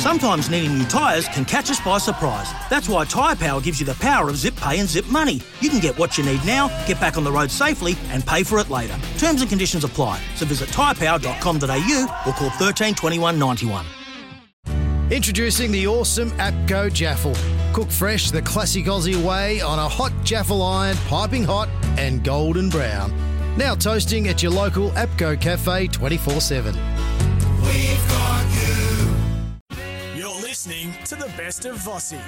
Sometimes needing new tyres can catch us by surprise. That's why Tyre Power gives you the power of zip pay and zip money. You can get what you need now, get back on the road safely, and pay for it later. Terms and conditions apply. So visit tyrepower.com.au or call 13 21 91. Introducing the awesome APCO Jaffle. Cook fresh the classic Aussie way on a hot Jaffle iron, piping hot and golden brown. Now toasting at your local APCO Cafe 24 7. Listening to the best of Vossi.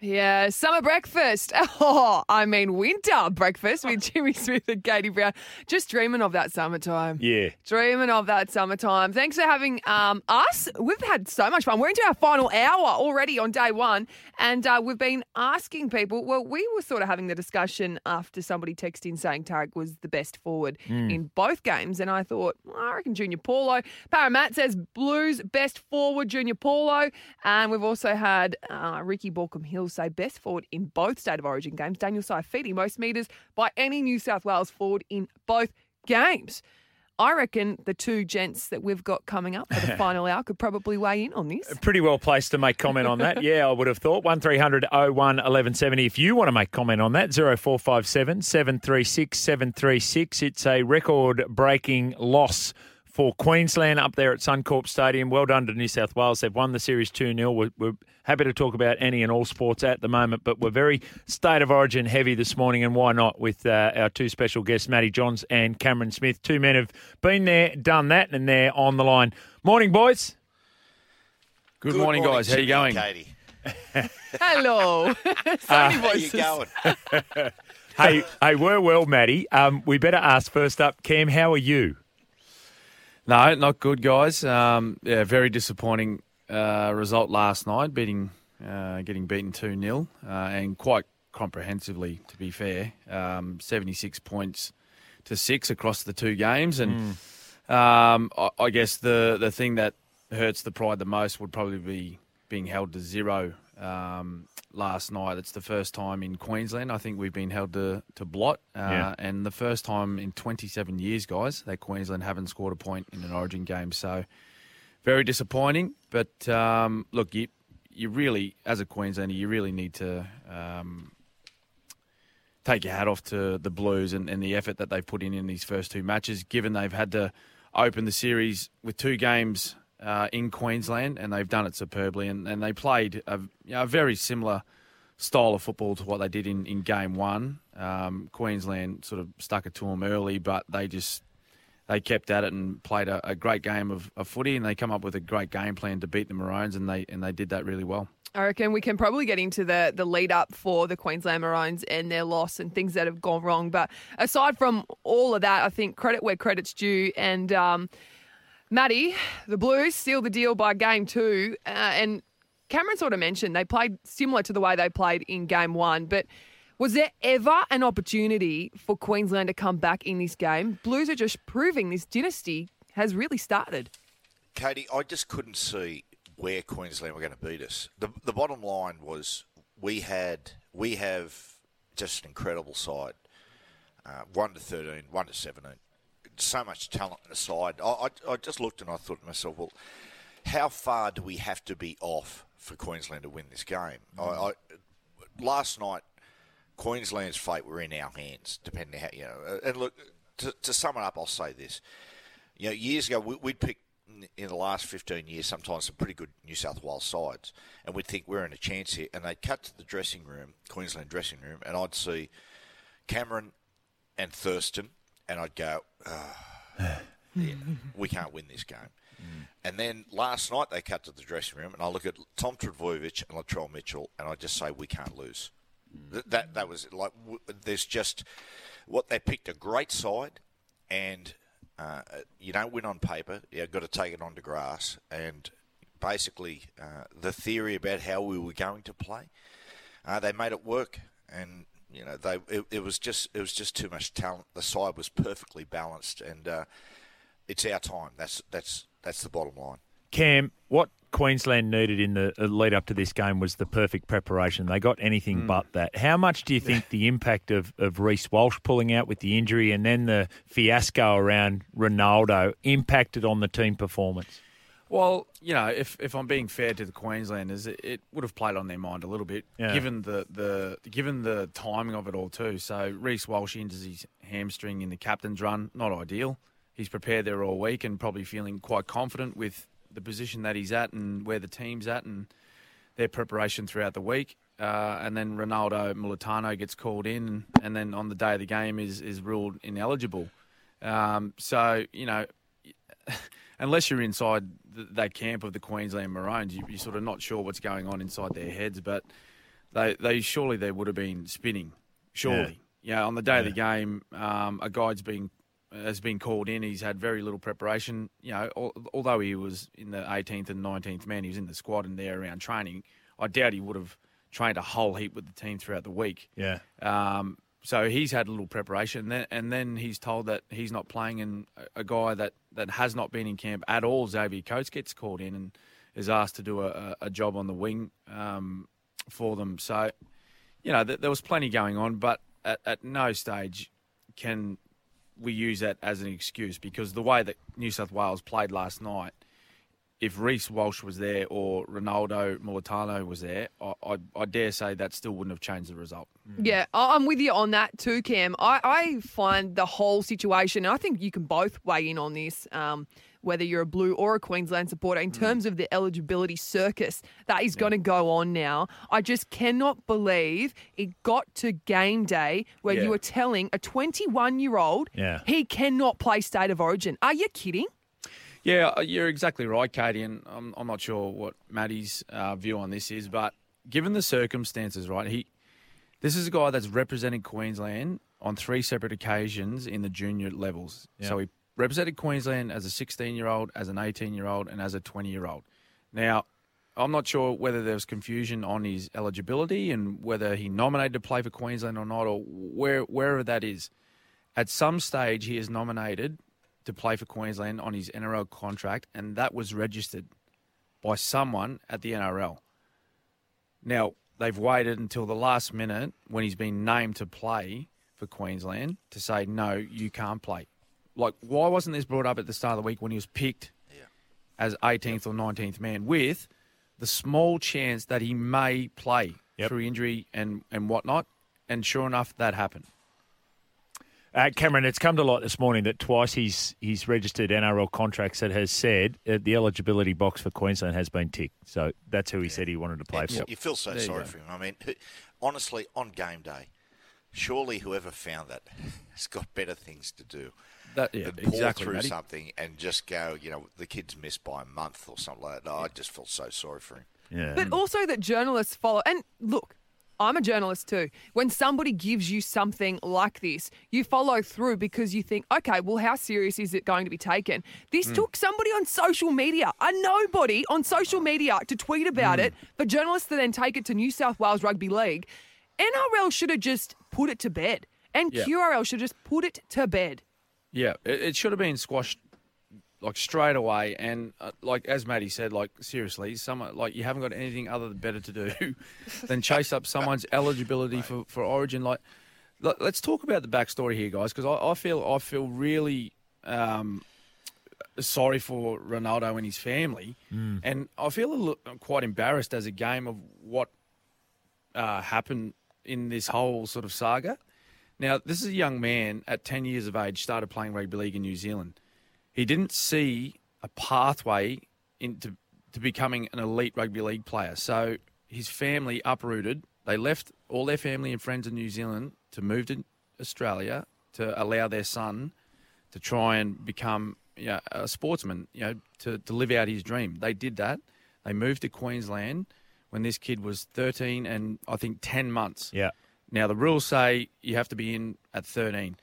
Yeah, summer breakfast. Oh, I mean winter breakfast with Jimmy Smith and Katie Brown. Just dreaming of that summertime. Yeah. Dreaming of that summertime. Thanks for having um, us. We've had so much fun. We're into our final hour already on day one, and uh, we've been asking people. Well, we were sort of having the discussion after somebody texted in saying Tariq was the best forward Mm. in both games, and I thought, well, I reckon Junior Paulo. Paramat says Blues best forward Junior Paulo, and we've also had uh, Ricky Borkham Hill say best forward in both State of Origin games. Daniel Saifiti most meters by any New South Wales forward in both games. I reckon the two gents that we've got coming up for the final hour could probably weigh in on this. Uh, pretty well placed to make comment on that. Yeah, I would have thought. 1300 01 1170. If you want to make comment on that, 0457 736 736. It's a record breaking loss for Queensland up there at Suncorp Stadium. Well done to New South Wales. They've won the series 2 0. We're, we're happy to talk about any and all sports at the moment, but we're very state of origin heavy this morning, and why not with uh, our two special guests, Matty Johns and Cameron Smith. Two men have been there, done that, and they're on the line. Morning, boys. Good, morning, guys. How are you going? Katie? Hello. Sunny How are you going? hey, hey, we're well, Matty. Um, we better ask first up, Cam. How are you? No, not good, guys. Um, yeah, very disappointing uh, result last night, beating, uh, getting beaten two 0 uh, and quite comprehensively, to be fair. Um, Seventy six points to six across the two games, and um, I, I guess the the thing that hurts the pride the most would probably be being held to zero um, last night. It's the first time in Queensland I think we've been held to to blot, uh, Yeah. and the first time in 27 years, guys, that Queensland haven't scored a point in an Origin game. So very disappointing. But um, look, you you really, as a Queenslander, you really need to. Um, Take your hat off to the Blues and, and the effort that they've put in in these first two matches, given they've had to open the series with two games uh, in Queensland, and they've done it superbly. And, and they played a, you know, a very similar style of football to what they did in, in game one. Um, Queensland sort of stuck it to them early, but they just they kept at it and played a, a great game of, of footy, and they come up with a great game plan to beat the Maroons, and they and they did that really well. I reckon we can probably get into the the lead up for the Queensland Maroons and their loss and things that have gone wrong. But aside from all of that, I think credit where credit's due. And um, Matty, the Blues sealed the deal by game two. Uh, and Cameron sort of mentioned they played similar to the way they played in game one. But was there ever an opportunity for Queensland to come back in this game? Blues are just proving this dynasty has really started. Katie, I just couldn't see where Queensland were going to beat us. The, the bottom line was we had we have just an incredible side. Uh, one to 13, one to 17. So much talent in the side. I, I, I just looked and I thought to myself, well, how far do we have to be off for Queensland to win this game? I, mm. I, last night, Queensland's fate were in our hands, depending how you know. And look, to, to sum it up, I'll say this: you know, years ago we, we'd pick in the last fifteen years sometimes some pretty good New South Wales sides, and we'd think we're in a chance here. And they'd cut to the dressing room, Queensland dressing room, and I'd see Cameron and Thurston, and I'd go, "Ah, yeah, we can't win this game. And then last night they cut to the dressing room, and I look at Tom Trbojevic and Latrell Mitchell, and I just say we can't lose. Th- That that was like there's just what they picked a great side, and uh, you don't win on paper. You've got to take it onto grass, and basically uh, the theory about how we were going to play. Uh, they made it work, and you know they it, it, was just it was just too much talent. The side was perfectly balanced, and uh, it's our time. That's that's that's the bottom line. Cam, what Queensland needed in the uh, lead up to this game was the perfect preparation. They got anything mm. but that. How much do you think the impact of, of Reece Walsh pulling out with the injury and then the fiasco around Ronaldo impacted on the team performance? Well, you know, if, if I'm being fair to the Queenslanders, it, it would have played on their mind a little bit, yeah. given the, the given the timing of it all too. So Reece Walsh injures his hamstring in the captain's run, not ideal. He's prepared there all week and probably feeling quite confident with the position that he's at and where the team's at and their preparation throughout the week. Uh, and then Ronaldo Mulitalo gets called in, and then on the day of the game is is ruled ineligible. Um, so you know, unless you're inside that camp of the Queensland Maroons, you, are sort of not sure what's going on inside their heads. But they they surely they would have been spinning. Surely, yeah. Know, on the day yeah. of the game, um, a guide's been has been called in. He's had very little preparation. You know, although he was in the 18th and 19th man, he was in the squad and there around training. I doubt he would have trained a whole heap with the team throughout the week. Yeah. Um, so he's had a little preparation, and then, he's told that he's not playing, and a, a guy that, that has not been in camp at all, Xavier Coates, gets called in and is asked to do a, a job on the wing um, for them. So, you know, th- there was plenty going on, but at, at no stage can we use that as an excuse because the way that New South Wales played last night, if Reece Walsh was there or Ronaldo Mulitalo was there, I, I, I, dare say that still wouldn't have changed the result. Mm. Yeah, I'm with you on that too, Cam. I, I find the whole situation, and I think you can both weigh in on this. Um, whether you're a Blue or a Queensland supporter, in mm. terms of the eligibility circus that is yeah. going to go on now. I just cannot believe it got to game day where yeah. you were telling a 21 year old yeah. he cannot play State of Origin. Are you kidding? Yeah, uh, you're exactly right, Katie, and I'm, I'm not sure what Matty's uh, view on this is, but given the circumstances, right, he this is a guy that's represented Queensland on three separate occasions in the junior levels. So he represented Queensland as a 16 year old, as an 18 year old, and as a 20 year old. Now, I'm not sure whether there was confusion on his eligibility and whether he nominated to play for Queensland or not, or where wherever that is. At some stage, he is nominated to play for Queensland on his NRL contract, and that was registered by someone at the NRL. Now, they've waited until the last minute when he's been named to play for Queensland to say, no, you can't play. Like, why wasn't this brought up at the start of the week when he was picked yeah. as 18th or 19th man with the small chance that he may play yep. through injury and, and whatnot? And sure enough, that happened. Uh, Cameron, it's come to light this morning that twice he's he's registered NRL contracts that has said uh, the eligibility box for Queensland has been ticked. So that's who he yeah. said he wanted to play for. You feel so there sorry for him. I mean, honestly, on game day, surely whoever found that has got better things to do that, yeah, pour exactly, through Matty. something and just go, you know, the kid's missed by a month or something like that. I just feel so sorry for him. Yeah. But also that journalists follow. And look, I'm a journalist too. When somebody gives you something like this, you follow through because you think, okay, well, how serious is it going to be taken? This mm. took somebody on social media, a nobody on social media, to tweet about mm. it, for journalists to then take it to New South Wales Rugby League. NRL should have just put it to bed, and yeah. QRL should have just put it to bed. Yeah, it, it should have been squashed like straight away. And uh, like as Matty said, like seriously, someone like you haven't got anything other than better to do than chase up someone's eligibility for, for Origin. Like, let's talk about the backstory here, guys, because I, I, feel I feel really. Um, sorry for Ronaldo and his family, mm. and I feel a little, quite embarrassed as a game of what uh, happened in this whole sort of saga. Now, this is a young man at 10 years of age, started playing rugby league in New Zealand. He didn't see a pathway into to becoming an elite rugby league player. So his family uprooted. They left all their family and friends in New Zealand to move to Australia to allow their son to try and become you know, a sportsman, you know, to, to live out his dream. They did that. They moved to Queensland when this kid was 13 and I think 10 months. Yeah. Now the rules say you have to be in at 13.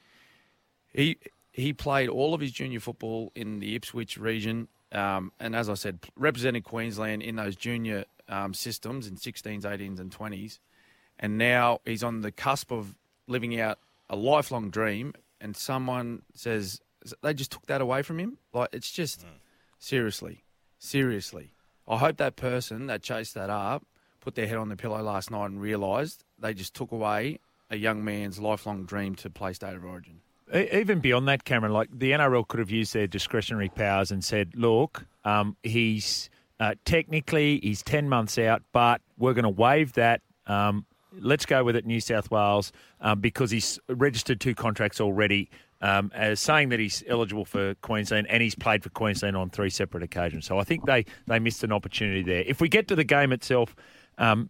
He he played all of his junior football in the Ipswich region um, and as I said, represented Queensland in those junior um, systems in 16s, 18s, and 20s, and now he's on the cusp of living out a lifelong dream, and someone says they just took that away from him. Like it's just seriously, seriously. I hope that person that chased that up put their head on the pillow last night and realised they just took away a young man's lifelong dream to play state of origin. Even beyond that, Cameron, like the NRL could have used their discretionary powers and said, "Look, um, he's uh, technically he's ten months out, but we're going to waive that. Um, let's go with it, New South Wales, um, because he's registered two contracts already, um, as saying that he's eligible for Queensland and he's played for Queensland on three separate occasions. So I think they they missed an opportunity there. If we get to the game itself, um,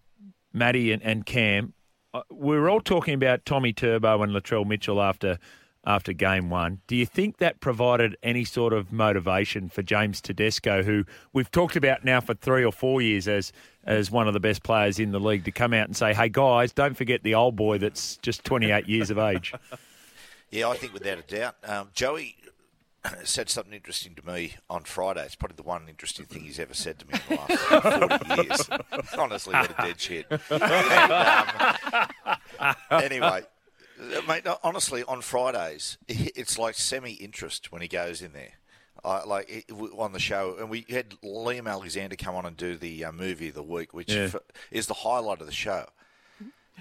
Matty and, and Cam, uh, we were all talking about Tommy Turbo and Latrell Mitchell after after game one. Do you think that provided any sort of motivation for James Tedesco, who we've talked about now for three or four years as as one of the best players in the league, to come out and say, "Hey guys, don't forget the old boy that's just 28 years of age." Yeah, I think without a doubt. Um, Joey said something interesting to me on Friday. It's probably the one interesting thing he's ever said to me in the last 40 years. Honestly, what a dead shit. And, um, anyway, mate, no, honestly, on Fridays, it's like semi-interest when he goes in there. Uh, like it, on the show, and we had Liam Alexander come on and do the uh, movie of the week, which Yeah. f- is the highlight of the show.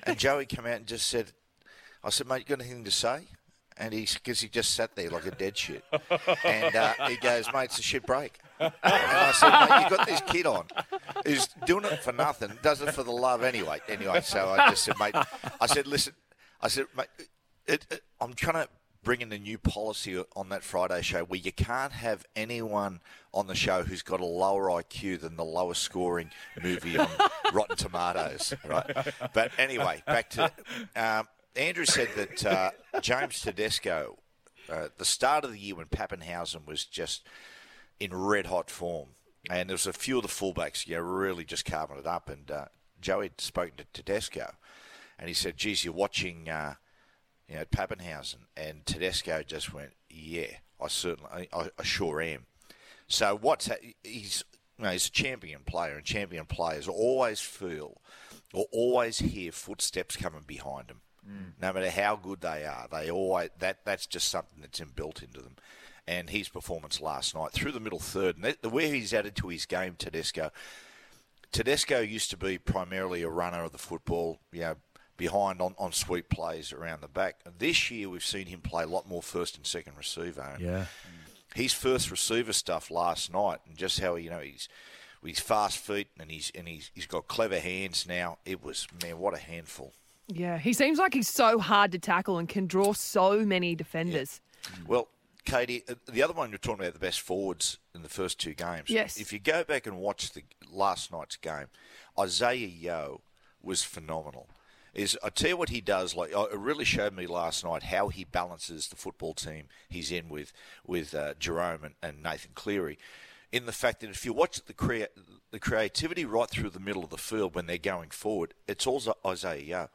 And Joey came out and just said, "I said, mate, you got anything to say?" And he, because he just sat there like a dead shit, and uh, he goes, "Mate, it's a shit break." And I said, "Mate, you got this kid on, who's doing it for nothing, does it for the love anyway." Anyway, so I just said, "Mate," I said, "Listen," I said, "Mate, it, it, I'm trying to." Bring in a new policy on that Friday show where you can't have anyone on the show who's got a lower IQ than the lowest scoring movie on Rotten Tomatoes, right? But anyway, back to um, Andrew said that uh, James Tedesco, uh, the start of the year when Papenhuyzen was just in red hot form, and there was a few of the fullbacks, know, really just carving it up. And uh, Joey had spoken to Tedesco, and he said, "Geez, you're watching." Uh, you know, at Papenhuyzen, and Tedesco just went, "Yeah, I certainly, I, I sure am." So what's ha- he's, you know, he's a champion player, and champion players always feel or always hear footsteps coming behind them, no matter how good they are. They always that that's just something that's inbuilt into them. And his performance last night through the middle third, and that, where he's added to his game, Tedesco. Tedesco used to be primarily a runner of the football, you know, behind on, on sweep plays around the back. This year, we've seen him play a lot more first and second receiver. And Yeah. his first receiver stuff last night, and just how you know he's with his fast feet and he's and he's he's got clever hands now. It was man, what a handful. Yeah, he seems like he's so hard to tackle and can draw so many defenders. Well, Katie, uh, the other one you're talking about the best forwards in the first two games. Yes. If you go back and watch the last night's game, Isaah Yeo was phenomenal. Is I tell you what he does. Like uh, it really showed me last night how he balances the football team he's in with with uh, Jarome and, and Nathan Cleary. In the fact that if you watch the crea- the creativity right through the middle of the field when they're going forward, it's all Isaah Yeo.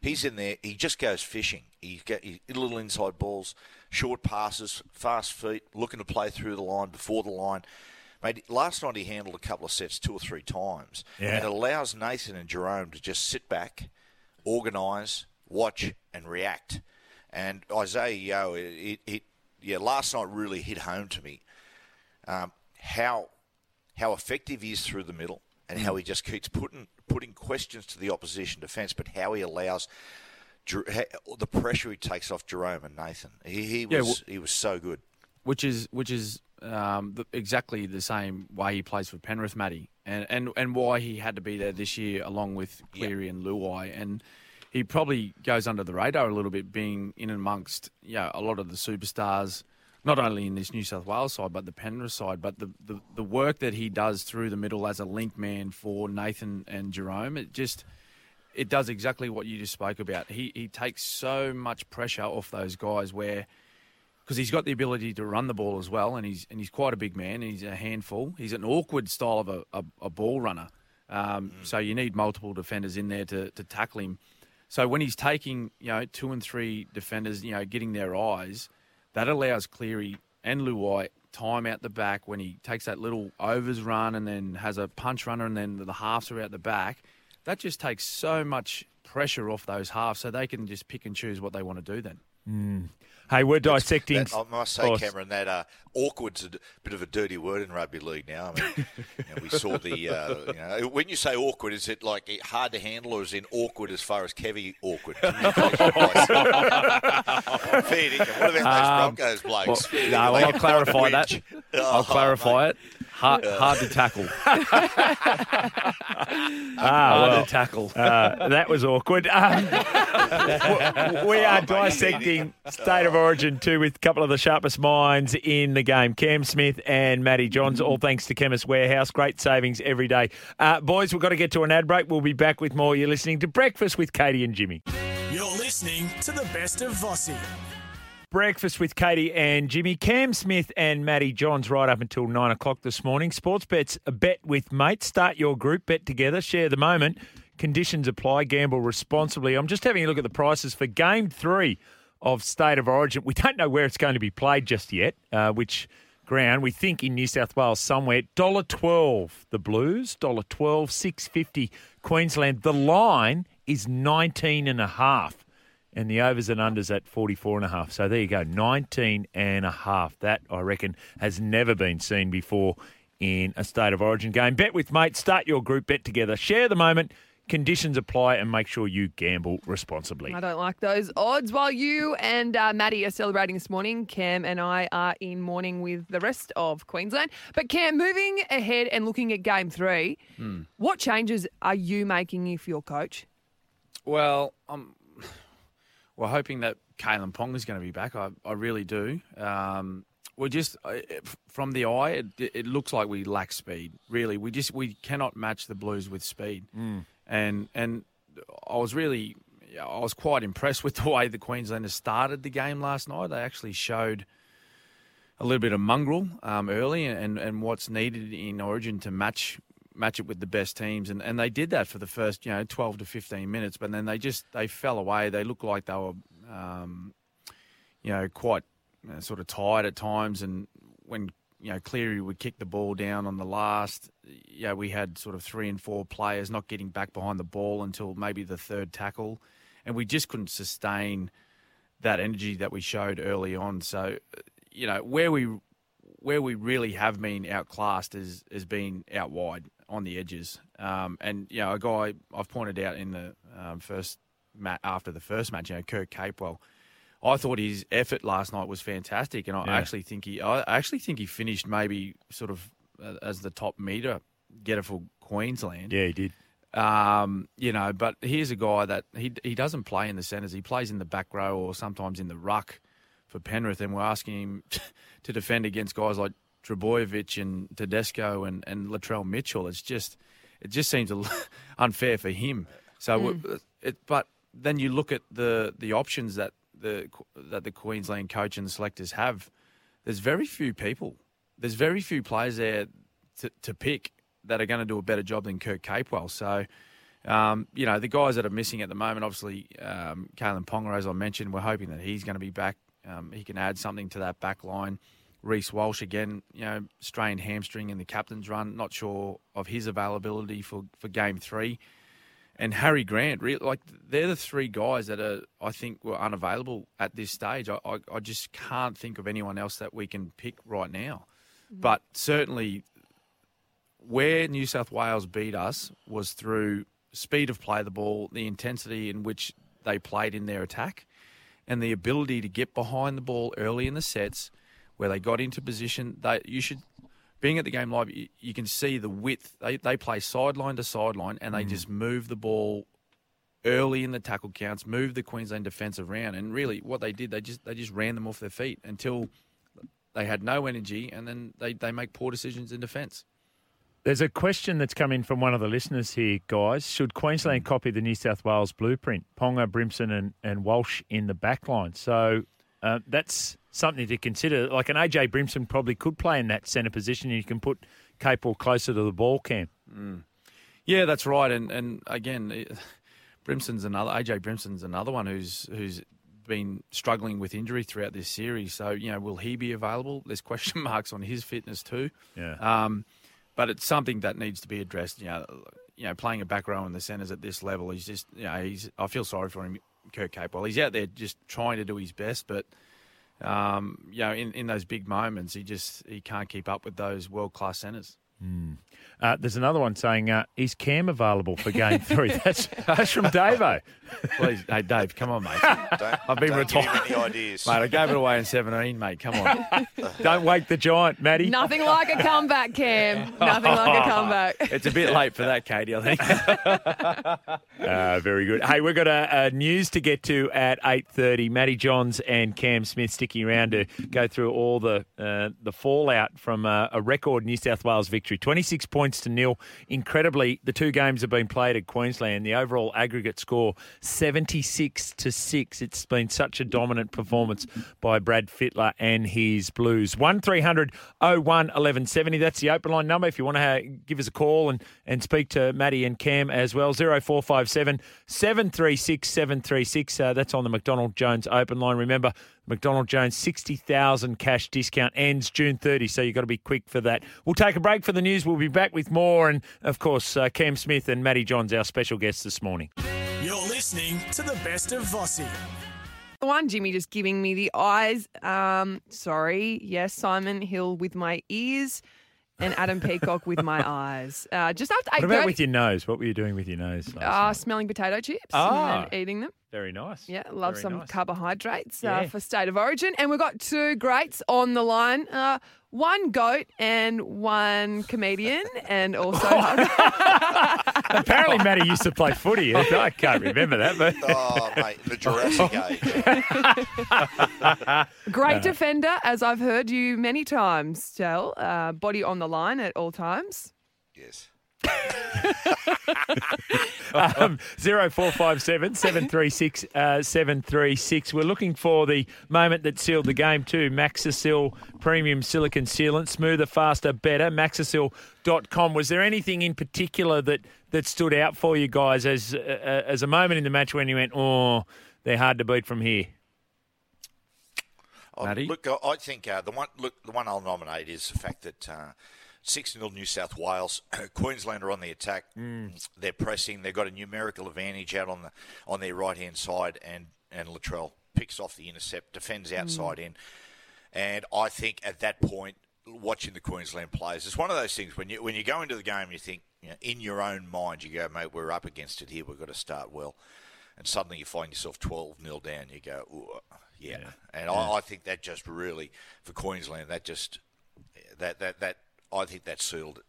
He's in there. He just goes fishing. He get he, little inside balls, short passes, fast feet, looking to play through the line before the line. Mate, last night he handled a couple of sets two or three times, Yeah. and it allows Nathan and Jarome to just sit back, organise, watch, and react. And Isaah Yeo, it, it, yeah, last night really hit home to me um, how how effective he is through the middle and how he just keeps putting putting questions to the opposition defence, but how he allows the pressure he takes off Jarome and Nathan. He, he Yeah, was well- he was so good. Which is which is um, the, exactly the same way he plays for Penrith, Matty, and, and and why he had to be there this year along with Cleary and Luai, and he probably goes under the radar a little bit, being in and amongst you know, a lot of the superstars, not only in this New South Wales side but the Penrith side, but the, the the work that he does through the middle as a link man for Nathan and Jarome, it just it does exactly what you just spoke about. He he takes so much pressure off those guys where because he's got the ability to run the ball as well, and he's and he's quite a big man. And he's a handful. He's an awkward style of a, a, a ball runner, um, so you need multiple defenders in there to, to tackle him. So when he's taking you know two and three defenders, you know, getting their eyes, that allows Cleary and Luai time out the back when he takes that little overs run and then has a punch runner and then the halves are out the back, that just takes so much pressure off those halves so they can just pick and choose what they want to do then. Hey, we're dissecting. That, I must say, Cameron, that uh, awkward's a bit of a dirty word in rugby league now. I mean, you know, we saw the. Uh, you know, when you say awkward, is it like hard to handle, or is it awkward as far as Kevy awkward? Communication-wise? Fair dinkum. What about those Broncos blokes? Um, no, well, I'll clarify that. I'll Oh, clarify mate. it. Hard, hard to tackle. Ah, hard well, to tackle. uh, that was awkward. Um, we are dissecting State of Origin 2 with a couple of the sharpest minds in the game. Cam Smith and Matty Johns, all thanks to Chemist Warehouse. Great savings every day. Uh, boys, we've got to get to an ad break. We'll be back with more. You're listening to Breakfast with Katie and Jimmy. You're listening to the best of Vossi. Breakfast with Katie and Jimmy. Cam Smith and Matty Johns right up until nine o'clock this morning. Sports bets, a bet with mates. Start your group, bet together, share the moment. Conditions apply, gamble responsibly. I'm just having a look at the prices for game three of State of Origin. We don't know where it's going to be played just yet, uh, which ground. We think in New South Wales somewhere. $1.12 the Blues, $1.12, six fifty Queensland. The line is 19 and a half and the overs and unders at 44 and a half. So there you go, 19 and a half. That, I reckon, has never been seen before in a State of Origin game. Bet with mates, start your group, bet together, share the moment, conditions apply, and make sure you gamble responsibly. I don't like those odds. While you and uh, Matty are celebrating this morning, Cam and I are in mourning with the rest of Queensland. But Cam, moving ahead and looking at game three, what changes are you making if you're coach? Well, I'm we're hoping that Kalyn Pong is going to be back. I, I really do. Um, we're just uh, from the eye, it, it looks like we lack speed. Really, we just we cannot match the Blues with speed. And and I was really, I was quite impressed with the way the Queenslanders started the game last night. They actually showed a little bit of mongrel um, early and, and what's needed in Origin to match match it with the best teams and, and they did that for the first you know 12 to 15 minutes but then they just they fell away. They looked like they were um, you know quite sort of tired at times and when you know Cleary would kick the ball down on the last yeah we had sort of three and four players not getting back behind the ball until maybe the third tackle and we just couldn't sustain that energy that we showed early on. So you know where we where we really have been outclassed is is being out wide on the edges. Um, and you know, a guy I've pointed out in the um, first mat after the first match, you know, Kurt Capewell. I thought his effort last night was fantastic, and I Yeah. actually think he, I actually think he finished maybe sort of uh, as the top meter getter for Queensland. Yeah, he did. Um, you know, but here's a guy that he he doesn't play in the centres. He plays in the back row or sometimes in the ruck for Penrith, and we're asking him to defend against guys like Trbojevic and Tedesco and and Latrell Mitchell. It's just it just seems a l- unfair for him. So, we- it, but then you look at the the options that the that the Queensland coach and the selectors have. There's very few people. There's very few players there to, to pick that are going to do a better job than Kurt Capewell. So, um, you know, the guys that are missing at the moment, obviously, um, Kalyn Ponga, as I mentioned, we're hoping that he's going to be back. Um, he can add something to that back line. Reece Walsh, again, you know, strained hamstring in the captain's run. Not sure of his availability for, for game three. And Harry Grant, really, like they're the three guys that are, I think, were unavailable at this stage. I, I, I just can't think of anyone else that we can pick right now. Mm-hmm. But certainly, where New South Wales beat us was through speed of play of the ball, the intensity in which they played in their attack, and the ability to get behind the ball early in the sets where they got into position. They you should being at the game live, you, you can see the width. They they play sideline to sideline, and they just move the ball early in the tackle counts, move the Queensland defence around, and really what they did, they just they just ran them off their feet until they had no energy, and then they, they make poor decisions in defence. There's a question that's come in from one of the listeners here, guys. Should Queensland copy the New South Wales blueprint? Ponga, Brimson, and, and Walsh in the back line. So uh, that's something to consider. Like an AJ Brimson probably could play in that centre position, and you can put Capel closer to the ball cam. Yeah, that's right. And and again, Brimson's another AJ Brimson's another one who's who's been struggling with injury throughout this series. So, you know, will he be available? There's question marks on his fitness too. Yeah. Um, but it's something that needs to be addressed. You know, you know, playing a back row in the centres at this level, he's just, you know, he's. I feel sorry for him, Kurt Capewell. He's out there just trying to do his best, but um, you know, in, in those big moments, he just he can't keep up with those world class centres. Uh, there's another one saying, uh, is Cam available for game three? That's, that's from Davo. Please, hey Dave, come on, mate. Don't, I've been don't give him retired. any ideas. Mate, I gave it away in 17, mate. Come on. Don't wake the giant, Matty. Nothing like a comeback, Cam. Nothing like a comeback. It's a bit late for that, Katie, I think. Uh, very good. Hey, we've got a, a news to get to at eight thirty. Matty Johns and Cam Smith sticking around to go through all the uh, the fallout from uh, a record New South Wales victory, twenty six points to nil. Incredibly, the two games have been played at Queensland. The overall aggregate score seventy six to six. It's been such a dominant performance by Brad Fittler and his Blues. One 01 1170. That's the open line number if you want to give us a call and, and speak to Matty and Cam as well. 0457 736 736. Uh, that's on the McDonald Jones open line. Remember, McDonald Jones 60,000 cash discount ends June 30, so you've got to be quick for that. We'll take a break for the news. We'll be back with more. And of course, uh, Cam Smith and Matty Johns, our special guests this morning. You're listening to the best of Vossi. The one, Jimmy just giving me the eyes. Um, sorry. Yes, Simon Hill with my ears and Adam Peacock with my eyes. Uh, just after What 8.30. about with your nose? What were you doing with your nose? last Uh, night? smelling potato chips Ah. and then eating them. Very nice. Yeah, love Very some nice. carbohydrates Yeah. uh, for State of Origin. And we've got two greats on the line. Uh, one goat and one comedian, and also Apparently, Matty used to play footy. I can't remember that, but Oh, mate, the Jurassic Age. great defender, as I've heard you many times tell. Uh, body on the line at all times. Yes. Um, 0457 736 uh, 736. We're looking for the moment that sealed the game too. Maxasil Premium Silicon Sealant. Smoother, faster, better. Maxasil.com. Was there anything in particular that, that stood out for you guys as, uh, as a moment in the match when you went, oh, they're hard to beat from here? Oh, Look, I- I think uh, the one look the one I'll nominate is the fact that uh, six 0 New South Wales, Queensland are on the attack. They're pressing. They've got a numerical advantage out on the on their right hand side, and and Latrell picks off the intercept, defends outside in, and I think at that point. Watching the Queensland players, it's one of those things when you when you go into the game, you think you know, in your own mind, you go, mate, we're up against it here. We've got to start well, and suddenly you find yourself twelve 0 down. You go, Ooh, yeah. And I, I think that just really for Queensland, that just that that that I think that sealed it.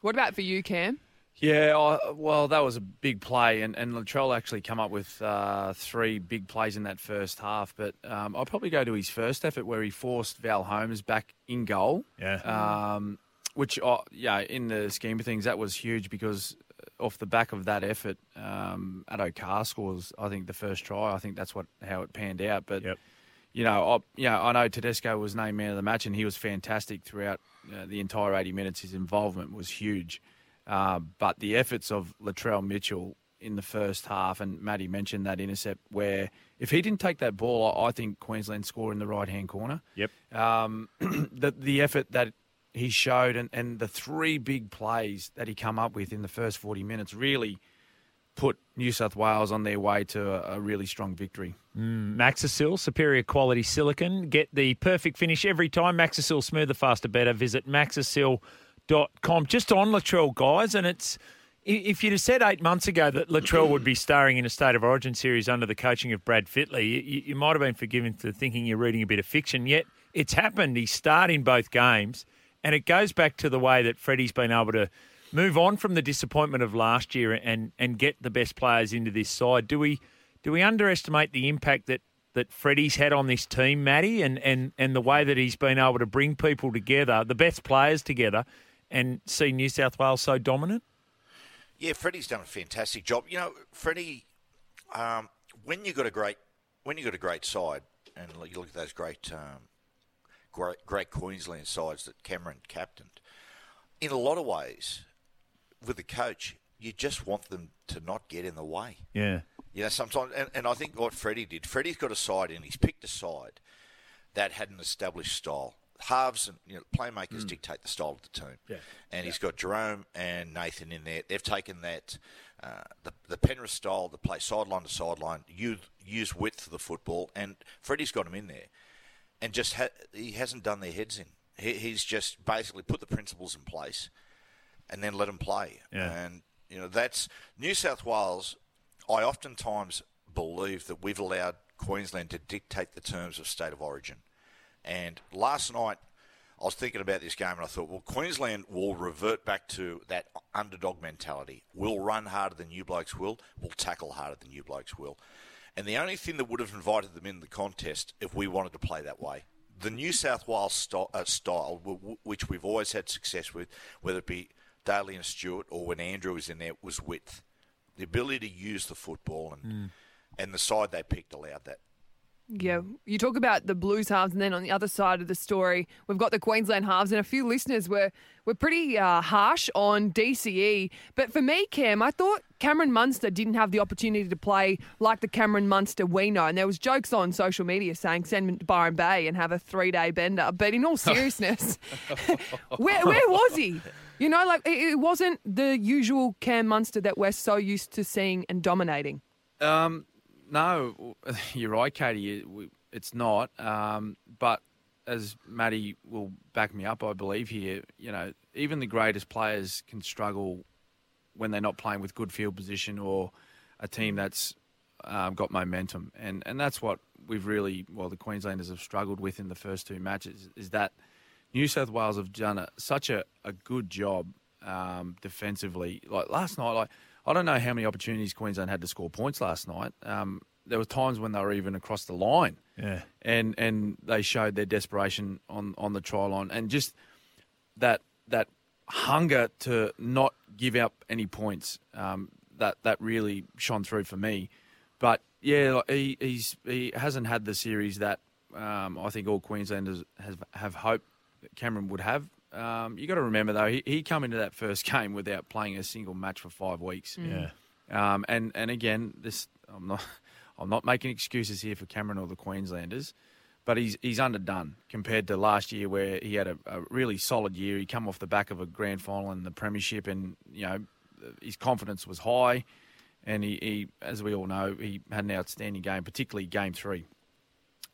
What about for you, Cam? Yeah, I, well, that was a big play, and, and Latrell actually come up with uh, three big plays in that first half. But um, I'll probably go to his first effort where he forced Val Holmes back in goal. Yeah. Um, which, uh, yeah, in the scheme of things, that was huge because off the back of that effort, um, Addo Carr scores, I think, the first try. I think that's what how it panned out. But Yep. you know, I, you know, I know Tedesco was named man of the match, and he was fantastic throughout uh, the entire 80 minutes. His involvement was huge. Uh, but the efforts of Latrell Mitchell in the first half, and Matty mentioned that intercept where if he didn't take that ball, I think Queensland score in the right hand corner. Yep. Um, the the effort that he showed and, and the three big plays that he come up with in the first 40 minutes really put New South Wales on their way to a, a really strong victory. Mm, maxasil, superior quality silicon. Get the perfect finish every time. Maxasil, smoother, faster, better. Visit maxasil.com. Just on Latrell, guys, and it's. If you'd have said eight months ago that Latrell would be starring in a State of Origin series under the coaching of Brad Fittler, you, you might have been forgiven for thinking you're reading a bit of fiction. Yet it's happened. He starred in both games, and it goes back to the way that Freddie's been able to move on from the disappointment of last year and and get the best players into this side. Do we do we underestimate the impact that that Freddie's had on this team, Matty, and, and, and the way that he's been able to bring people together, the best players together, and see New South Wales so dominant? Yeah, Freddie's done a fantastic job. You know, Freddie, um, when you got a great when you got a great side, and you look at those great um, great, great Queensland sides that Cameron captained, in a lot of ways, with the coach, you just want them to not get in the way. Yeah. You know, sometimes, and, and I think what Freddie did, Freddie's got a side in. He's picked a side that had an established style. Halves and you know, playmakers dictate the style of the team. Yeah. And he's got Jarome and Nathan in there. They've taken that uh, the the Penrith style to play sideline to sideline, use use width of the football, and Freddie's got him in there, and just ha- he hasn't done their heads in. He, he's just basically put the principles in place, and then let them play. Yeah. And you know that's New South Wales. I oftentimes believe that we've allowed Queensland to dictate the terms of state of origin. And last night, I was thinking about this game and I thought, well, Queensland will revert back to that underdog mentality. We'll run harder than you blokes will. We'll tackle harder than you blokes will. And the only thing that would have invited them in the contest if we wanted to play that way, the New South Wales st- uh, style, w- w- which we've always had success with, whether it be Daly and Stewart or when Andrew was in there, was width. The ability to use the football and, and the side they picked allowed that. Yeah, you talk about the Blues halves, and then on the other side of the story, we've got the Queensland halves, and a few listeners were were pretty uh, harsh on DCE. But for me, Cam, I thought Cameron Munster didn't have the opportunity to play like the Cameron Munster we know, and there was jokes on social media saying send him to Byron Bay and have a three day bender. But in all seriousness, where where was he? You know, like it, it wasn't the usual Cam Munster that we're so used to seeing and dominating. Um, no, you're right, Katie. It's not. Um, but as Matty will back me up, I believe here, you know, even the greatest players can struggle when they're not playing with good field position or a team that's um, got momentum, and and that's what we've really, well, the Queenslanders have struggled with in the first two matches. Is that New South Wales have done a, such a, a good job um, defensively. Like last night, like I don't know how many opportunities Queensland had to score points last night. Um, there were times when they were even across the line, Yeah. and and they showed their desperation on on the try line, and just that that hunger to not give up any points. Um, that that really shone through for me. But yeah, like, he he's he hasn't had the series that um, I think all Queenslanders have have hoped Cameron would have. Um, you got to remember though, he he come into that first game without playing a single match for five weeks. Yeah. Um, and and again, this I'm not I'm not making excuses here for Cameron or the Queenslanders, but he's he's underdone compared to last year where he had a, a really solid year. He come off the back of a grand final in the premiership, and you know his confidence was high, and he, he as we all know he had an outstanding game, particularly game three.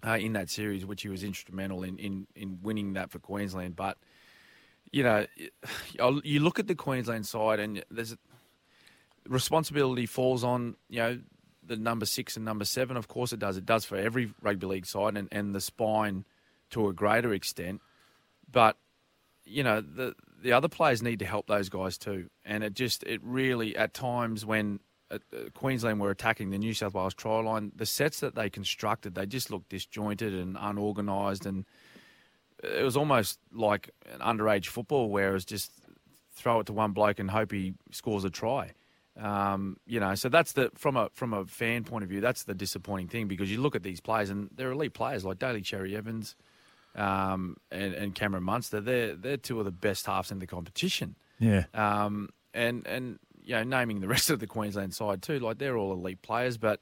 Uh, in that series, which he was instrumental in, in, in winning that for Queensland, but you know, you look at the Queensland side, and there's responsibility falls on you know the number six and number seven. Of course, it does. It does for every rugby league side, and, and the spine to a greater extent. But you know the the other players need to help those guys too. And it just it really at times when uh, uh, Queensland were attacking the New South Wales try line, the sets that they constructed they just looked disjointed and unorganised, and it was almost like an underage football where it was just throw it to one bloke and hope he scores a try. Um, you know, so that's the from a from a fan point of view, that's the disappointing thing because you look at these players and they're elite players like Daly Cherry Evans um, and, and Cameron Munster. They're they're two of the best halves in the competition. Yeah. Um, and and you know, naming the rest of the Queensland side too, like they're all elite players, but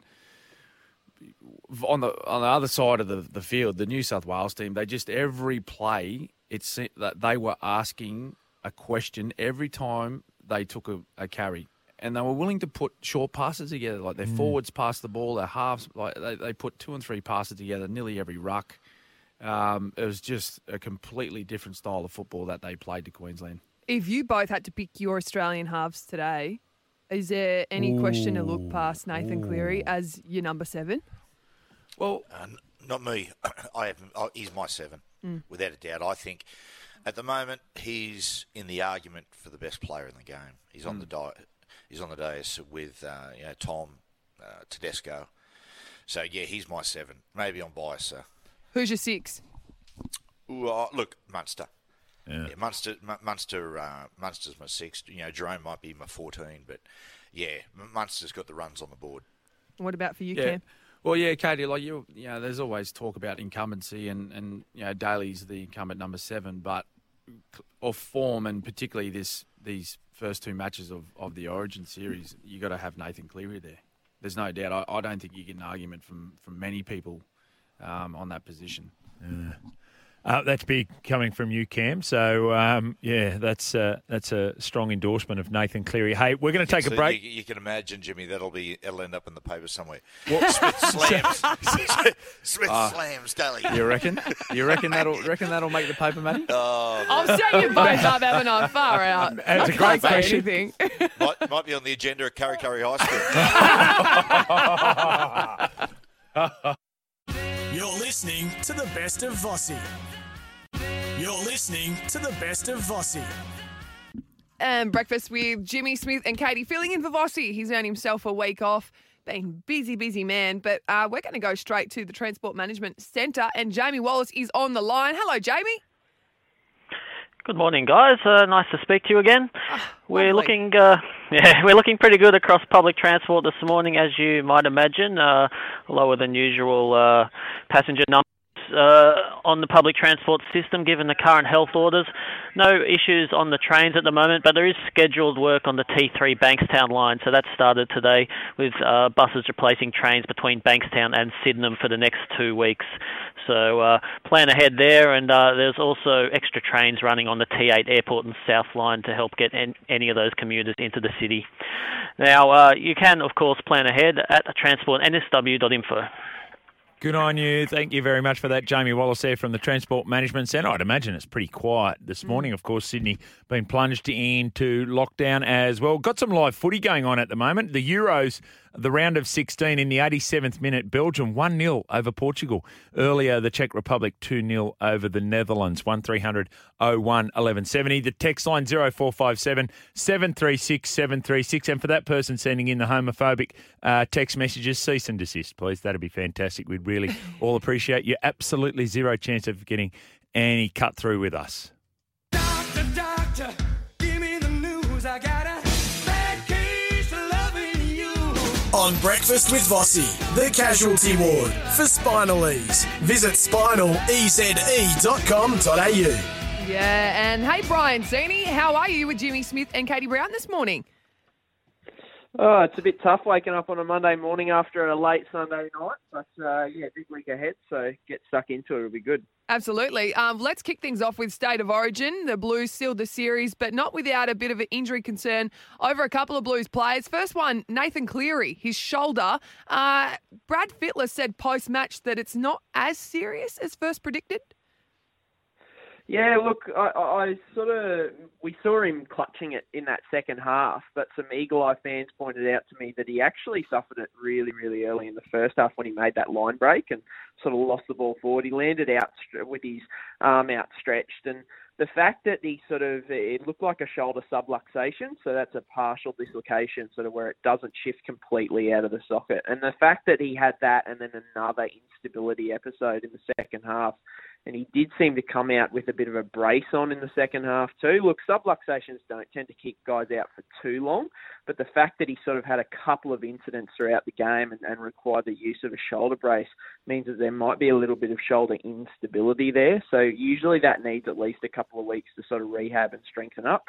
on the on the other side of the, the field, the New South Wales team, they just every play it's that they were asking a question every time they took a, a carry. And they were willing to put short passes together, like their forwards pass the ball, their halves, like they, they put two and three passes together nearly every ruck. Um, it was just a completely different style of football that they played to Queensland. If you both had to pick your Australian halves today, is there any question to look past Nathan Cleary as your number seven? Well, Uh, not me. I have. oh, He's my seven, without a doubt. I think at the moment he's in the argument for the best player in the game. He's on the di- He's on the dais with uh, you know Tom uh, Tedesco. So yeah, he's my seven. Maybe I'm biased, sir. Who's your six? Ooh, uh, look, Munster. Yeah. Yeah, Munster, Mun- Munster, uh, Munster's my six. You know, Jarome might be my fourteen, but yeah, M- Munster's got the runs on the board. What about for you, Yeah. Cam? Well, yeah, Katie, like you, you know, there's always talk about incumbency, and and you know, Daly's the incumbent number seven, but of form, and particularly this these first two matches of, of the Origin series, you got to have Nathan Cleary there. there's no doubt. I, I don't think you get an argument from from many people um, on that position. Uh, that's big coming from you, Cam. So um, yeah, that's uh, that's a strong endorsement of Nathan Cleary. Hey, we're going to take So a break. You, you can imagine, Jimmy, that'll be it'll end up in the paper somewhere. Smith slams. Smith Ah. slams Daly. You reckon? You reckon that'll reckon that'll make the paper, Matty? Oh, I'll set you both up, haven't I? Far out. That's I a great question. anything. might, might be on the agenda at Kurri Kurri High School. You're listening to the best of Vossi. You're listening to the best of Vossi. And breakfast with Jimmy Smith and Katie filling in for Vossi. He's earned himself a week off. Been busy, busy man. But uh, we're going to go straight to the Transport Management Centre, and Jamie Wallace is on the line. Hello, Jamie. Good morning, guys. Uh, nice to speak to you again. we're looking, uh, yeah, we're looking pretty good across public transport this morning, as you might imagine. Uh, lower than usual uh, passenger numbers uh, on the public transport system, given the current health orders. No issues on the trains at the moment, but there is scheduled work on the T3 Bankstown line, so that started today with uh, buses replacing trains between Bankstown and Sydenham for the next two weeks. So uh, plan ahead there, and uh, there's also extra trains running on the T8 Airport and South Line to help get en- any of those commuters into the city. Now, uh, you can, of course, plan ahead at transportnsw.info. Good on you. Thank you very much for that, Jamie Wallace there from the Transport Management Centre. I'd imagine it's pretty quiet this mm. morning. Of course, Sydney been plunged into lockdown as well. Got some live footy going on at the moment. The Euros, the round of 16 in the 87th minute, Belgium 1 0 over Portugal. Earlier, the Czech Republic 2 0 over the Netherlands. 1300 01 1170. The text line 0457 736 736. And for that person sending in the homophobic uh, text messages, cease and desist, please. That'd be fantastic. We'd really all appreciate you. Absolutely zero chance of getting any cut through with us. On Breakfast with Vossi, the casualty ward for SpinalEze. Visit spinaleze.com.au. Yeah, and hey, Brian Zini, how are you with Jimmy Smith and Katie Brown this morning? Oh, it's a bit tough waking up on a Monday morning after a late Sunday night, but uh, yeah, big week ahead, so get stuck into it. It'll be good. Absolutely. Um, let's kick things off with State of Origin. The Blues sealed the series, but not without a bit of an injury concern over a couple of Blues players. First one, Nathan Cleary, his shoulder. Uh, Brad Fittler said post match that it's not as serious as first predicted. Yeah, look, I, I sort of we saw him clutching it in that second half, but some Eagle Eye fans pointed out to me that he actually suffered it really, really early in the first half when he made that line break and sort of lost the ball forward. He landed out with his arm outstretched, and the fact that he sort of it looked like a shoulder subluxation, so that's a partial dislocation, sort of where it doesn't shift completely out of the socket, and the fact that he had that and then another instability episode in the second half and he did seem to come out with a bit of a brace on in the second half too. Look, subluxations don't tend to keep guys out for too long, but the fact that he sort of had a couple of incidents throughout the game and, and required the use of a shoulder brace means that there might be a little bit of shoulder instability there. So usually that needs at least a couple of weeks to sort of rehab and strengthen up.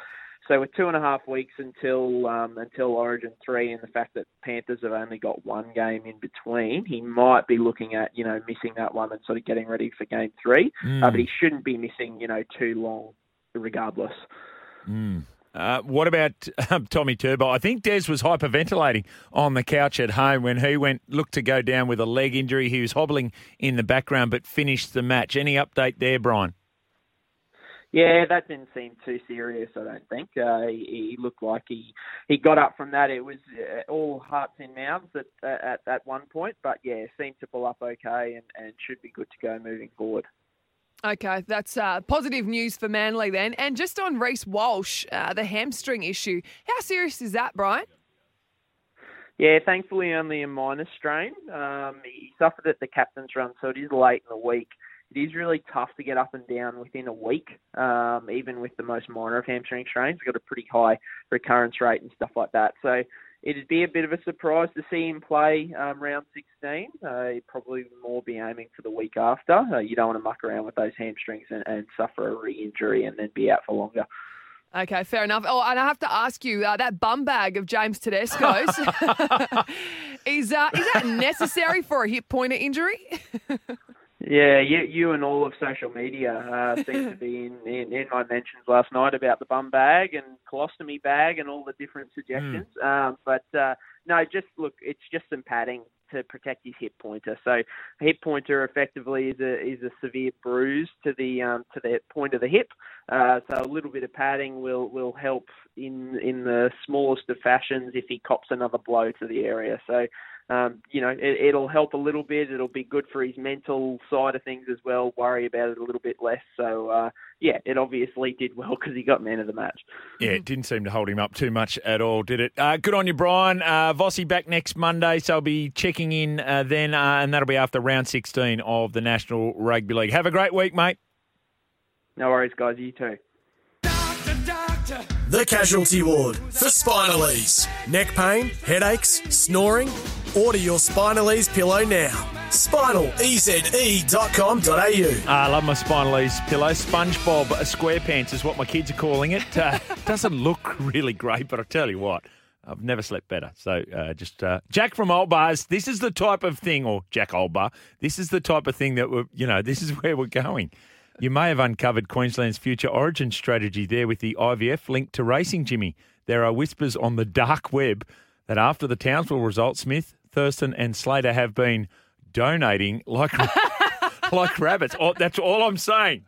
So with two and a half weeks until um, until Origin three, and the fact that Panthers have only got one game in between, he might be looking at you know missing that one and sort of getting ready for game three. Mm. Uh, but he shouldn't be missing you know too long, regardless. Mm. Uh, what about um, Tommy Turbo? I think Des was hyperventilating on the couch at home when he went looked to go down with a leg injury. He was hobbling in the background, but finished the match. Any update there, Brian? Yeah, that didn't seem too serious. I don't think uh, he, he looked like he he got up from that. It was uh, all hearts in mouths at at at one point, but yeah, seemed to pull up okay and and should be good to go moving forward. Okay, that's uh, positive news for Manly then. And just on Reece Walsh, uh, the hamstring issue. How serious is that, Brian? Yeah, thankfully only a minor strain. Um, he suffered at the captain's run, so it is late in the week. It is really tough to get up and down within a week, um, even with the most minor of hamstring strains. We've got a pretty high recurrence rate and stuff like that. So it'd be a bit of a surprise to see him play um, round 16. Uh, he'd probably more be aiming for the week after. Uh, you don't want to muck around with those hamstrings and, and suffer a re-injury and then be out for longer. Okay, fair enough. Oh, and I have to ask you uh, that bum bag of James Tedesco's. Is uh, is that necessary for a hip pointer injury? Yeah, you, you and all of social media uh, seem to be in, in, in my mentions last night about the bum bag and colostomy bag and all the different suggestions. Um, but uh, no, just look, it's just some padding to protect his hip pointer. So hip pointer effectively is a is a severe bruise to the um, to the point of the hip. Uh, so a little bit of padding will will help in in the smallest of fashions if he cops another blow to the area. So um, you know, it, it'll help a little bit. It'll be good for his mental side of things as well. Worry about it a little bit less. So, uh, yeah, it obviously did well because he got man of the match. Yeah, it didn't seem to hold him up too much at all, did it? Uh, good on you, Brian. Uh, Vossi back next Monday, so I'll be checking in uh, then, uh, and that'll be after round 16 of the National Rugby League. Have a great week, mate. No worries, guys. You too. The Casualty Ward for SpinalEze. Neck pain, headaches, snoring? Order your SpinalEze pillow now. SpinalEZE.com.au. I love my Spinalese pillow. SpongeBob SquarePants is what my kids are calling it. Uh, doesn't look really great, but I tell you what, I've never slept better. So uh, just uh, Jack from Old Bars. This is the type of thing, or Jack Old Bar. This is the type of thing that we're, you know, this is where we're going. You may have uncovered Queensland's future origin strategy there with the IVF linked to racing, Jimmy. There are whispers on the dark web that after the Townsville result, Smith, Thurston, and Slater have been donating like like rabbits. Oh, that's all I'm saying.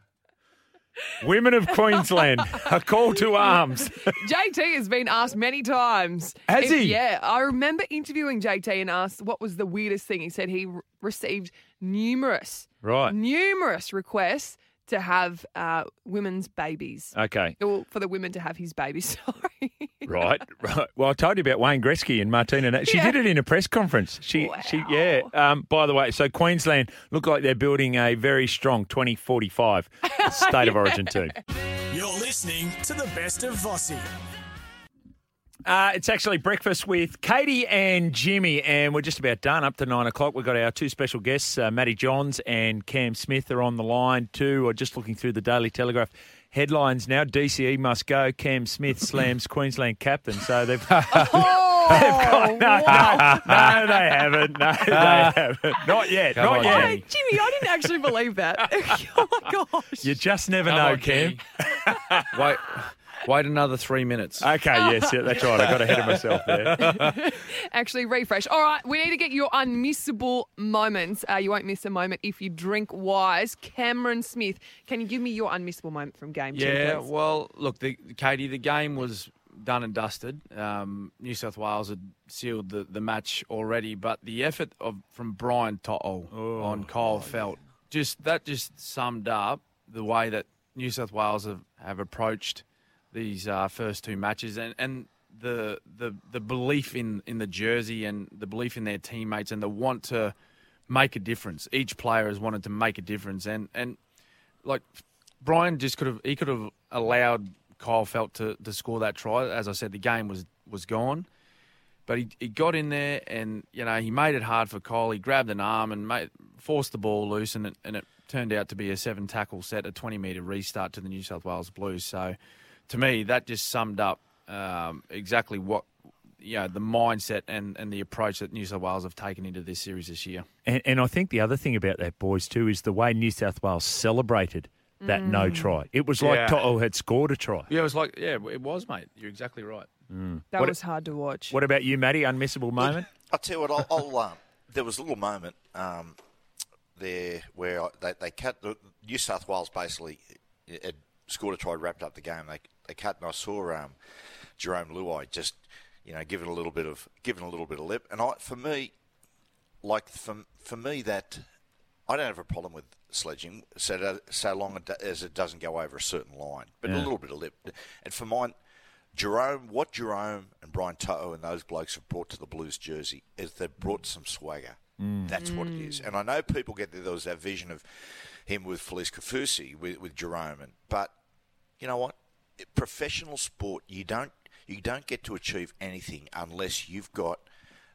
Women of Queensland, a call to arms. JT has been asked many times. Has if- he? Yeah. I remember interviewing JT and asked what was the weirdest thing. He said he re- received numerous, Right. numerous requests to have uh, women's babies. Okay. Or for the women to have his babies. Sorry. Right, right. Well, I told you about Wayne Gretzky and Martina. She Yeah. did it in a press conference. She, she, yeah. Um, by the way, so Queensland look like they're building a very strong 2045 state of origin team. You're listening to the best of Vossi. Uh, it's actually breakfast with Katie and Jimmy, and we're just about done. Up to nine o'clock, we've got our two special guests, uh, Matty Johns and Cam Smith, are on the line too. Or just looking through the Daily Telegraph headlines now. DCE must go. Cam Smith slams Queensland captain. So they've. Oh, They've got, no, wow. no, no, they haven't. No, they haven't. Not yet. Come not on, yet. Oh, Jimmy, I didn't actually believe that. oh my gosh. You just never Come know, on, Cam. Wait, wait another three minutes. Okay, yes, yeah, that's right. I got ahead of myself there. Actually, refresh. All right, we need to get your unmissable moments. Uh, you won't miss a moment if you drink wise. Cameron Smith, can you give me your unmissable moment from game two, Yeah, well, look, the, Katie, the game was done and dusted. Um, New South Wales had sealed the, the match already, but the effort of from Brian To'o on Kyle Felt just that just summed up the way that New South Wales have, have approached these uh, first two matches and, and the the the belief in, in the jersey and the belief in their teammates and the want to make a difference. Each player has wanted to make a difference and, and like Brian just could have he could have allowed Kyle Felt to, to score that try. As I said, the game was was gone. But he, he got in there and you know he made it hard for Kyle. He grabbed an arm and made, forced the ball loose, and it, and it turned out to be a seven tackle set, a twenty metre restart to the New South Wales Blues. So, to me, that just summed up um, exactly what you know the mindset and, and the approach that New South Wales have taken into this series this year. And, and I think the other thing about that, boys, too, is the way New South Wales celebrated that no try. It was like Yeah. To'o had scored a try. Yeah, it was like yeah, it was, mate. You're exactly right. That What- was hard to watch. What about you, Matty? Unmissable moment? I'll tell you what. I'll, I'll um, there was a little moment um, there where I- they they cut New South Wales basically had scored a try, wrapped up the game. They they cut, and I saw um, Jarome Luai just you know giving a little bit of giving a little bit of lip. And I, for me, like for for me that I don't have a problem with sledging so so long as it doesn't go over a certain line, but a little bit of lip. And for mine, Jarome, what Jarome and Brian To'o and those blokes have brought to the Blues jersey is they've brought some swagger. That's what it is. And I know people get there, there was that vision of him with Felise Kaufusi, with, with Jarome, and but you know what? Professional sport, you don't you don't get to achieve anything unless you've got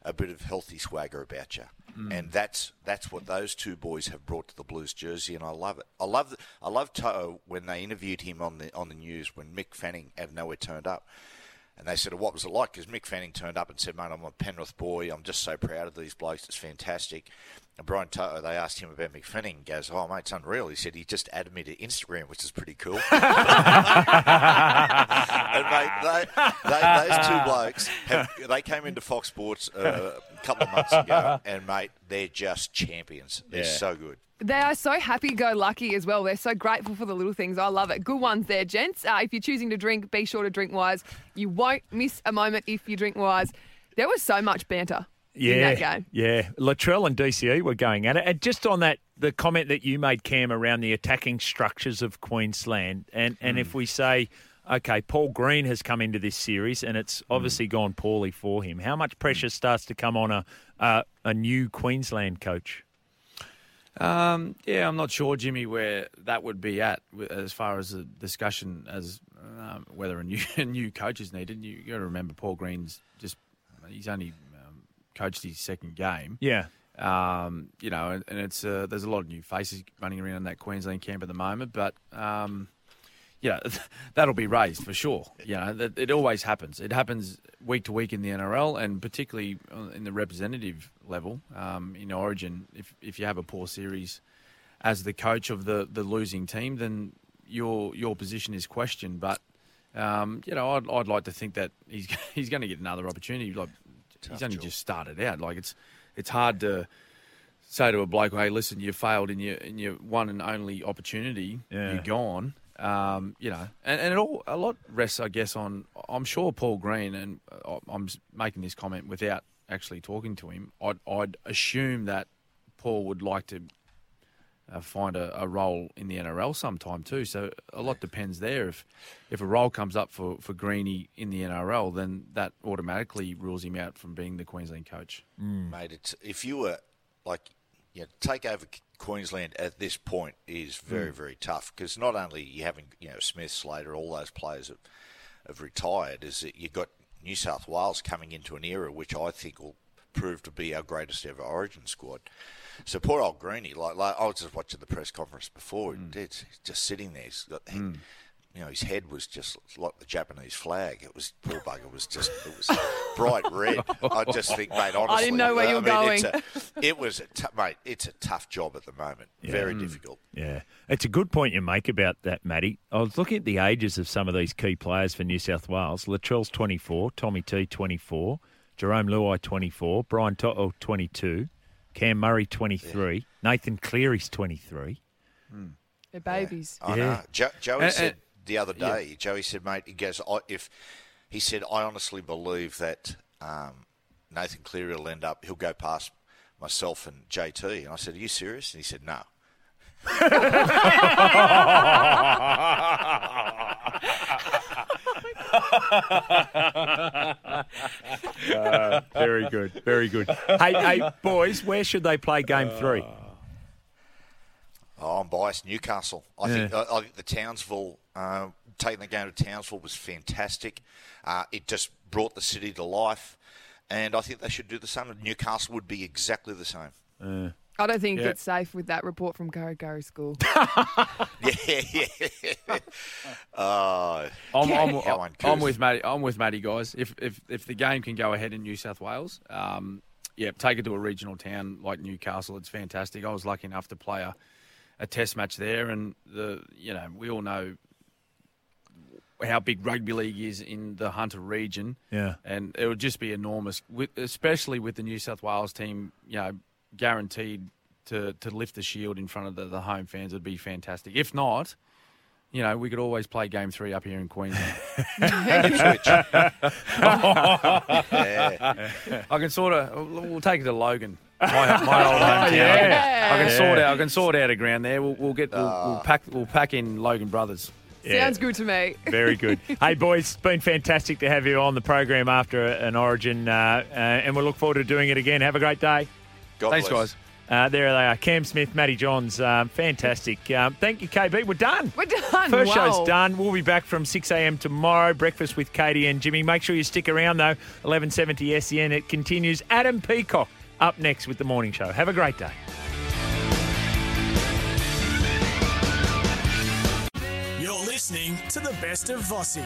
a bit of healthy swagger about you, mm. and that's that's what those two boys have brought to the Blues jersey, and I love it. I love I love To'o when they interviewed him on the on the news when Mick Fanning out of nowhere turned up. And they said, oh, what was it like? Because Mick Fanning turned up and said, mate, I'm a Penrith boy. I'm just so proud of these blokes. It's fantastic. And Brian To'o, they asked him about Mick Fanning. He goes, oh, mate, it's unreal. He said he just added me to Instagram, which is pretty cool. and, mate, they, they, those two blokes, have, they came into Fox Sports uh, a couple of months ago, and, mate, they're just champions. They're Yeah. so good. They are so happy go lucky as well. They're so grateful for the little things. I love it. Good ones there, gents. Uh, if you're choosing to drink, be sure to drink wise. You won't miss a moment if you drink wise. There was so much banter Yeah, in that game. yeah. Latrell and DCE were going at it, and just on that, the comment that you made, Cam, around the attacking structures of Queensland, and and Hmm. if we say, okay, Paul Green has come into this series, and it's Hmm. obviously gone poorly for him. How much pressure starts to come on a a, a new Queensland coach? Um, yeah, I'm not sure, Jimmy, where that would be at as far as the discussion as um, whether a new a new coach is needed. You got to remember, Paul Green's just he's only coached his second game. Yeah. Um, you know, and, and it's uh, there's a lot of new faces running around in that Queensland camp at the moment, but um, yeah, that'll be raised for sure. You know, that, it always happens. It happens week to week in the NRL, and particularly in the representative level um, in Origin. If if you have a poor series as the coach of the, the losing team, then your your position is questioned. But um, you know, I'd, I'd like to think that he's he's going to get another opportunity. Like he's only just started out. Like it's it's hard to say to a bloke, "Hey, listen, you failed in your in your one and only opportunity. Yeah. You're gone." Um, you know, and, and it all a lot rests, I guess, on I'm sure Paul Green, and uh, I'm making this comment without actually talking to him. I'd, I'd assume that Paul would like to uh, find a, a role in the NRL sometime too. So a lot depends there. If if a role comes up for for Greeny in the NRL, then that automatically rules him out from being the Queensland coach. mate. It's if you were like, you know, take over Queensland at this point is very Mm. very tough because not only you having you know Smith, Slater, all those players have, have retired, is that you've got New South Wales coming into an era which I think will prove to be our greatest ever Origin squad. So poor old Greeny, like, like I was just watching the press conference before, Mm. it's just sitting there. He's got, you know, his head was just like the Japanese flag. It was poor bugger was just it was bright red. I just think, mate, honestly, I didn't know where you were mean, going. a- it was a t- mate. It's a tough job at the moment. Very Mm. difficult. Yeah, it's a good point you make about that, Matty. I was looking at the ages of some of these key players for New South Wales. Latrell's 24, Tommy T 24, Jarome Luai 24, Brian To'o 22, Cam Murray 23, Nathan Cleary's 23. They're babies. I Yeah. know. Jo- Joey And- said and- the other day. Joey said, mate, he goes, I, if he said, I honestly believe that um, Nathan Cleary will end up. He'll go past myself and JT. And I said, Are you serious? And he said, No. Uh, very good, very good. Hey, hey, boys, where should they play game three? Oh, I'm biased. Newcastle. I think I, I think the Townsville uh, taking the game to Townsville was fantastic. Uh, it just brought the city to life, and I think they should do the same. Newcastle would be exactly the same. I don't think Yeah. it's safe with that report from Gary Gary School. Yeah, yeah. uh, I'm, I'm, How I'm, with Matty. I'm with Matty, guys. If if if the game can go ahead in New South Wales, um, yeah, take it to a regional town like Newcastle. It's fantastic. I was lucky enough to play a, a test match there, and the you know we all know how big rugby league is in the Hunter region. Yeah. and it would just be enormous, with, especially with the New South Wales team. You know, guaranteed to to lift the shield in front of the, the home fans would be fantastic. If not. You know, we could always play game three up here in Queensland. Yeah. I can sort of. We'll take it to Logan, my, my old hometown. yeah. I can Yeah. sort out. I can sort out a ground there. We'll, we'll get. We'll, we'll pack. We'll pack in Logan Brothers. Yeah. Sounds good to me. Very good. hey, boys, it's been fantastic to have you on the program after an Origin, uh, uh, and we look forward to doing it again. Have a great day. God Thanks, bless. guys. Uh, there they are, Cam Smith, Matty Johns. Um, fantastic. Um, thank you, KB. We're done. We're done. First wow. show's done. We'll be back from 6 a.m. tomorrow. Breakfast with Katie and Jimmy. Make sure you stick around, though. 1170 SEN. It continues. Adam Peacock up next with the morning show. Have a great day. You're listening to the best of Vossi.